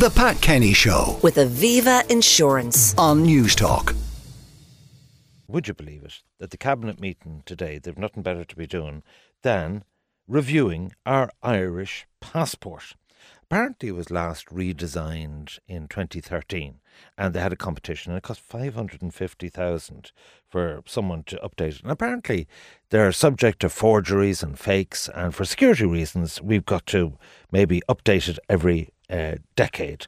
The Pat Kenny Show with Aviva Insurance. on Newstalk. would you believe it, that the cabinet meeting today, they've nothing better to be doing than reviewing our Irish passport. Apparently, it was last redesigned in 2013, and they had a competition, and it cost 550,000 for someone to update it. And apparently, they're subject to forgeries and fakes, and for security reasons, we've got to maybe update it every uh, decade.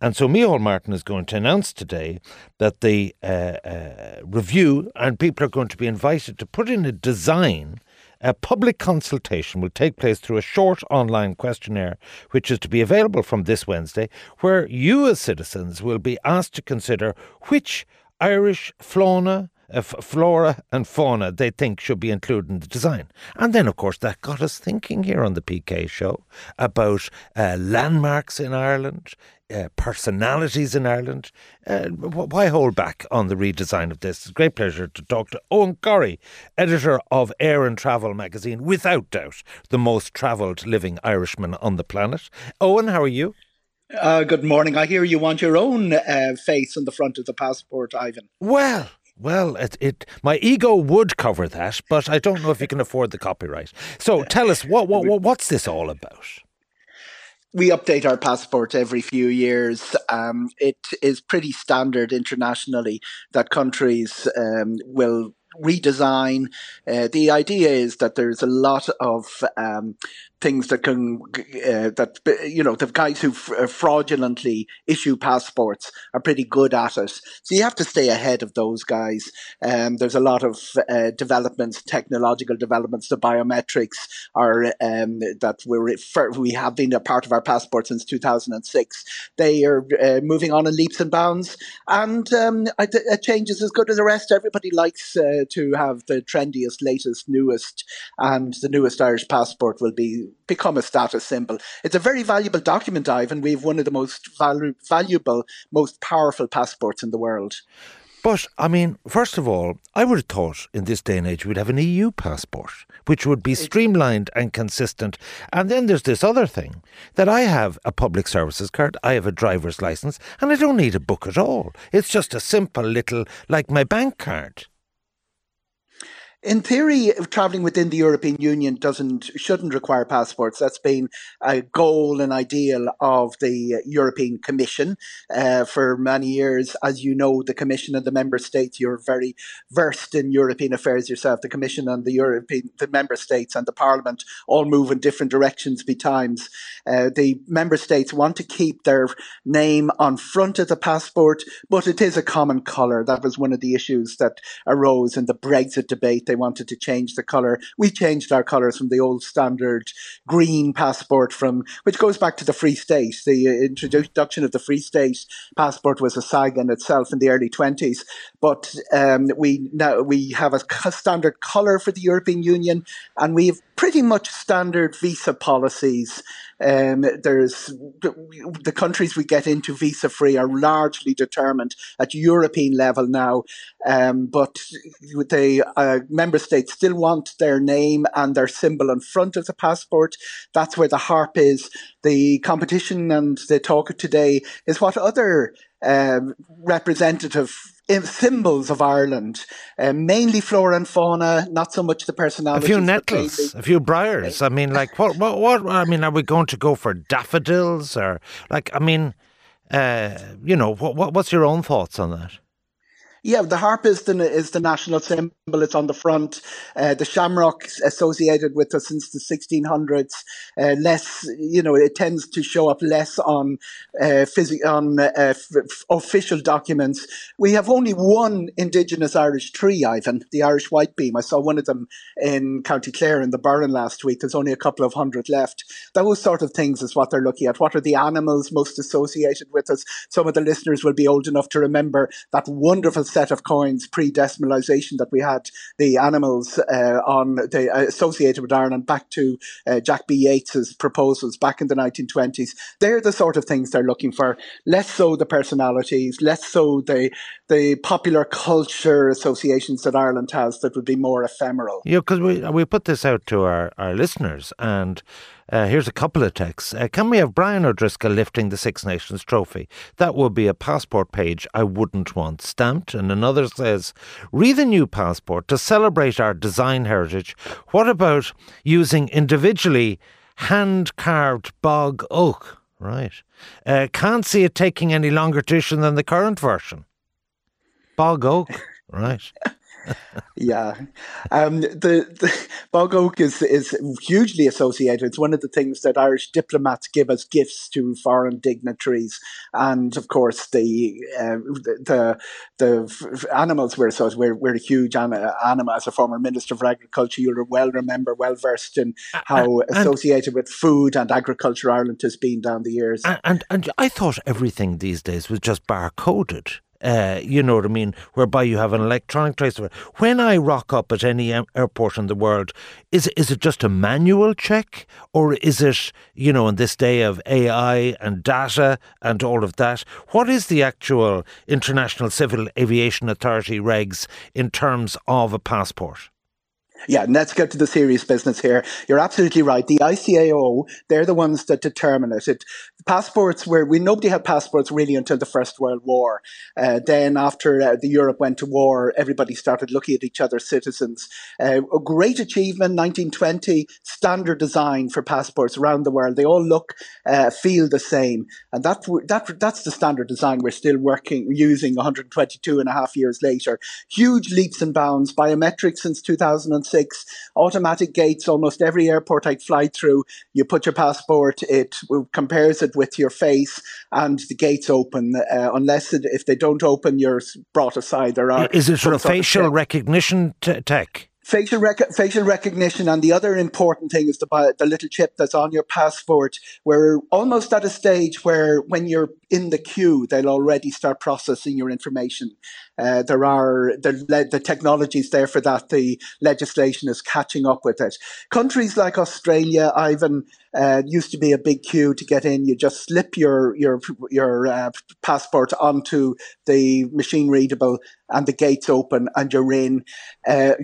And so Micheál Martin is going to announce today that the uh, uh, review and people are going to be invited to put in a design. A public consultation will take place through a short online questionnaire, which is to be available from this Wednesday, where you as citizens will be asked to consider which Irish fauna, f- flora and fauna they think should be included in the design. And then, of course, that got us thinking here on the PK show about uh, landmarks in Ireland, uh, personalities in Ireland. Uh, why hold back on the redesign of this? It's a great pleasure to talk to Eoghan Corry, editor of Air and Travel magazine, without doubt the most travelled living Irishman on the planet. Owen, how are you? Uh, good morning. I hear you want your own uh, face on the front of the passport, Ivan. Well, well, it, it my ego would cover that, but I don't know if you can afford the copyright. So tell us what what, what what's this all about? We update our passport every few years. Um, it is pretty standard internationally that countries um, will redesign. Uh, the idea is that there's a lot of um, things that can uh, that you know the guys who f- fraudulently issue passports are pretty good at it. So you have to stay ahead of those guys. Um, there's a lot of uh, developments, technological developments. The biometrics are um, that we're we have been a part of our passport since 2006. They are uh, moving on in leaps and bounds, and um, th- a change is as good as the rest. Everybody likes uh, to have the trendiest, latest, newest, and the newest Irish passport will be become a status symbol. It's a very valuable document, Ivan. We have one of the most valu- valuable, most powerful passports in the world. But I mean, first of all, I would have thought in this day and age we'd have an EU passport, which would be streamlined and consistent. And then there's this other thing that I have a public services card, I have a driver's license, and I don't need a book at all. It's just a simple little, like my bank card. In theory, traveling within the European Union doesn't shouldn't require passports. That's been a goal and ideal of the European Commission uh, for many years. As you know, the Commission and the member states. You're very versed in European affairs yourself. The Commission and the European, the member states and the Parliament all move in different directions. Betimes, uh, the member states want to keep their name on front of the passport, but it is a common colour. That was one of the issues that arose in the Brexit debate they wanted to change the colour. We changed our colours from the old standard green passport from, which goes back to the Free State. The introduction of the Free State passport was a saga in itself in the early 20s. But um, we now we have a standard colour for the European Union and we have pretty much standard visa policies. Um, there's the, countries we get into visa free are largely determined at European level now, um, but the uh, member states still want their name and their symbol in front of the passport. That's where the harp is. The competition and the talk today is what other um, representative symbols of Ireland, uh, mainly flora and fauna, not so much the personality. A few nettles, a few briars. I mean, like what, what, what? I mean, are we going to go for daffodils or like? I mean, uh, you know, what, what, what's your own thoughts on that? Yeah, the harp is the is the national symbol. It's on the front. Uh, the shamrock associated with us since the 1600s. Uh, less, you know, it tends to show up less on uh, physi- on uh, f- official documents. We have only one indigenous Irish tree, Ivan, the Irish white beam. I saw one of them in County Clare in the Burren last week. There's only a couple of hundred left. Those sort of things is what they're looking at. What are the animals most associated with us? Some of the listeners will be old enough to remember that wonderful set of coins pre-decimalisation that we had the animals uh, on the uh, associated with Ireland back to uh, Jack B. Yeats's proposals back in the 1920s. They're the sort of things they're looking for. Less so the personalities, less so the the popular culture associations that Ireland has that would be more ephemeral. Yeah, because we we put this out to our, our listeners, and Uh, here's a couple of texts. Uh, can we have Brian O'Driscoll lifting the Six Nations trophy? That would be a passport page I wouldn't want stamped. And another says, read the new passport to celebrate our design heritage. What about using individually hand carved bog oak? Right. Uh, can't see it taking any longer to issue than the current version. Bog oak. Right. Yeah, um, the, the bog oak is is hugely associated. It's one of the things that Irish diplomats give as gifts to foreign dignitaries, and of course the uh, the the animals we're associated. We're, we're a huge animal. As a former minister for agriculture, you'll well remember, well versed in how and, associated with food and agriculture Ireland has been down the years. And, and and I thought everything these days was just barcoded uh, you know what I mean, whereby you have an electronic tracer. When I rock up at any airport in the world, is is it just a manual check, or is it, you know, in this day of AI and data and all of that, what is the actual International Civil Aviation Authority regs in terms of a passport? Yeah, and let's get to the serious business here. You're absolutely right. The ICAO, they're the ones that determine it. it passports were, we, nobody had passports really until the First World War. Uh, then after uh, the Europe went to war, everybody started looking at each other's citizens. Uh, a great achievement, 1920, standard design for passports around the world. They all look, uh, feel the same. And that, that, that's the standard design we're still working, using 122 and a half years later. Huge leaps and bounds, biometrics since 2006 six automatic gates. Almost every airport I fly through, you put your passport, it compares it with your face, and the gates open. Uh, unless it, if they don't open, you're brought aside. There are is it sort of facial of recognition t- tech? Facial, rec- facial recognition, and the other important thing is the, the little chip that's on your passport. We're almost at a stage where, when you're in the queue, they'll already start processing your information. Uh, there are the, the technologies there for that. The legislation is catching up with it. Countries like Australia, Ivan, uh, used to be a big queue to get in. You just slip your your your uh, passport onto the machine readable, and the gates open, and you're in. Uh,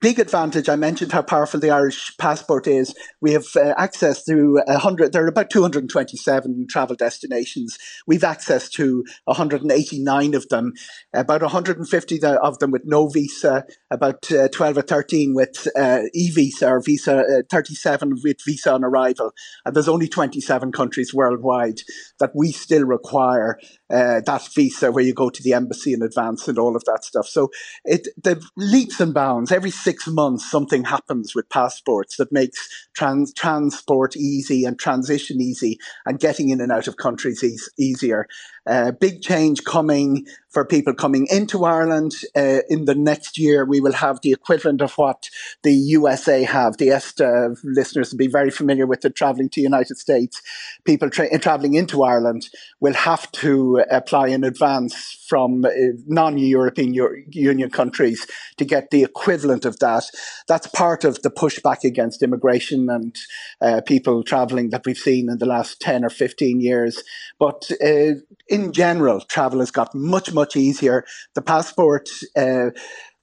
big advantage. I mentioned how powerful the Irish passport is. We have uh, access to hundred. There are about 227 travel destinations. We've access to 189 of them. About 150 of them with no visa. About uh, 12 or 13 with uh, e visa or visa. 37 with visa on arrival. And there's only 27 countries worldwide that we still require uh, that visa where you go to the embassy in advance and all of that stuff. So it the leaps and bounds. Every six months, something happens with passports that makes trans- transport easy and transition easy and getting in and out of countries e- easier. Uh, big change coming for people coming into Ireland. Uh, in the next year, we will have the equivalent of what the USA have. The ESTA listeners will be very familiar with the travelling to the United States. People tra- travelling into Ireland will have to apply in advance from uh, non-European Union countries to get the equivalent of that. That's part of the pushback against immigration and uh, people travelling that we've seen in the last 10 or 15 years. But uh, in general, travel has got much, much easier. The passport, uh,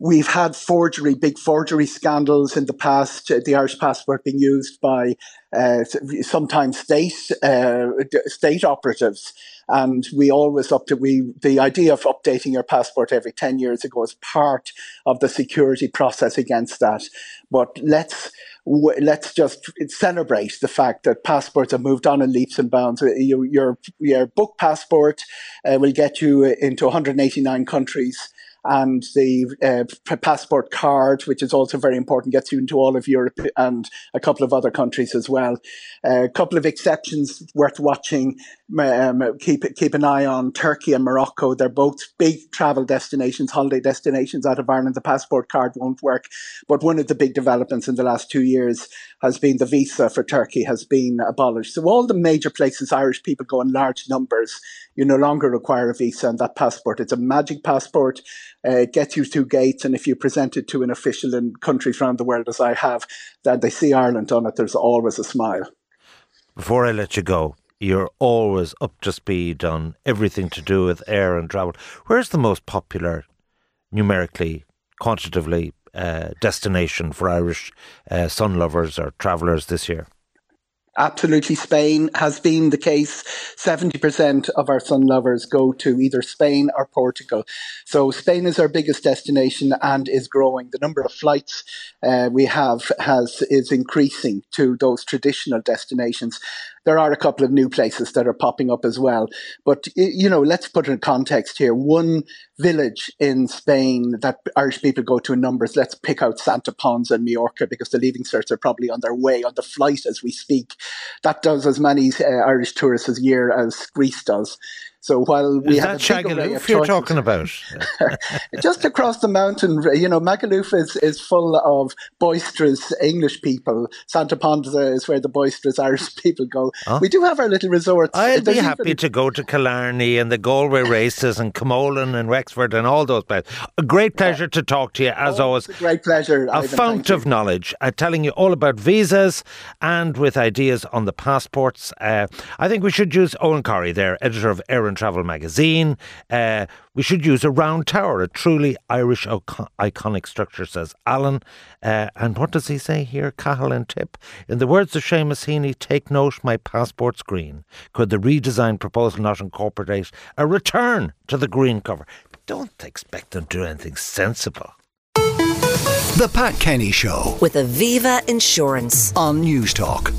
we've had forgery, big forgery scandals in the past. Uh, the Irish passport being used by uh, sometimes state uh, state operatives, and we always up to we the idea of updating your passport every ten years ago is part of the security process against that. But let's let's just celebrate the fact that passports have moved on in leaps and bounds. Uh, your your, book passport uh, will get you into 189 countries and the uh, passport card, which is also very important, gets you into all of Europe and a couple of other countries as well. A couple of exceptions worth watching. Um, keep keep an eye on Turkey and Morocco. They're both big travel destinations, holiday destinations out of Ireland. The passport card won't work, but one of the big developments in the last two years has been the visa for Turkey has been abolished. So all the major places Irish people go in large numbers, you no longer require a visa and that passport. It's a magic passport. Uh, it gets you through gates, and if you present it to an official in countries around the world, as I have, that they see Ireland on it, there's always a smile. Before I let you go, you're always up to speed on everything to do with air and travel. Where's the most popular, numerically, quantitatively, uh, destination for Irish uh, sun lovers or travellers this year? Absolutely. Spain has been the case. 70% of our sun lovers go to either Spain or Portugal. So Spain is our biggest destination and is growing. The number of flights uh, we have has is increasing to those traditional destinations. There are a couple of new places that are popping up as well. But, you know, let's put it in context here. One village in Spain that Irish people go to in numbers, let's pick out Santa Pons and Majorca because the leaving certs are probably on their way on the flight as we speak. That does as many uh, Irish tourists a year as Greece does. So while we is have that a big array Shagaloof of you're choices- talking about? just across the mountain, you know, Magaluf is, is full of boisterous English people. Santa Ponsa is where the boisterous Irish people go. Oh. We do have our little resorts. I'd be happy even- to go to Killarney and the Galway races and Camolin and Wexford and all those places. A great pleasure to talk to you as Oh, always. A great pleasure. a Ivan, fount of knowledge, uh, telling you all about visas and with ideas on the passports. Uh, I think we should use Eoghan Corry there, editor of Air and Travel magazine. Uh, we should use a round tower, a truly Irish oco- iconic structure, says Alan. Uh, and what does he say here, Cahill and Tip? In the words of Seamus Heaney, take note, my passport's green. Could the redesigned proposal not incorporate a return to the green cover? Don't expect them to do anything sensible. The Pat Kenny Show with Aviva Insurance. on Newstalk.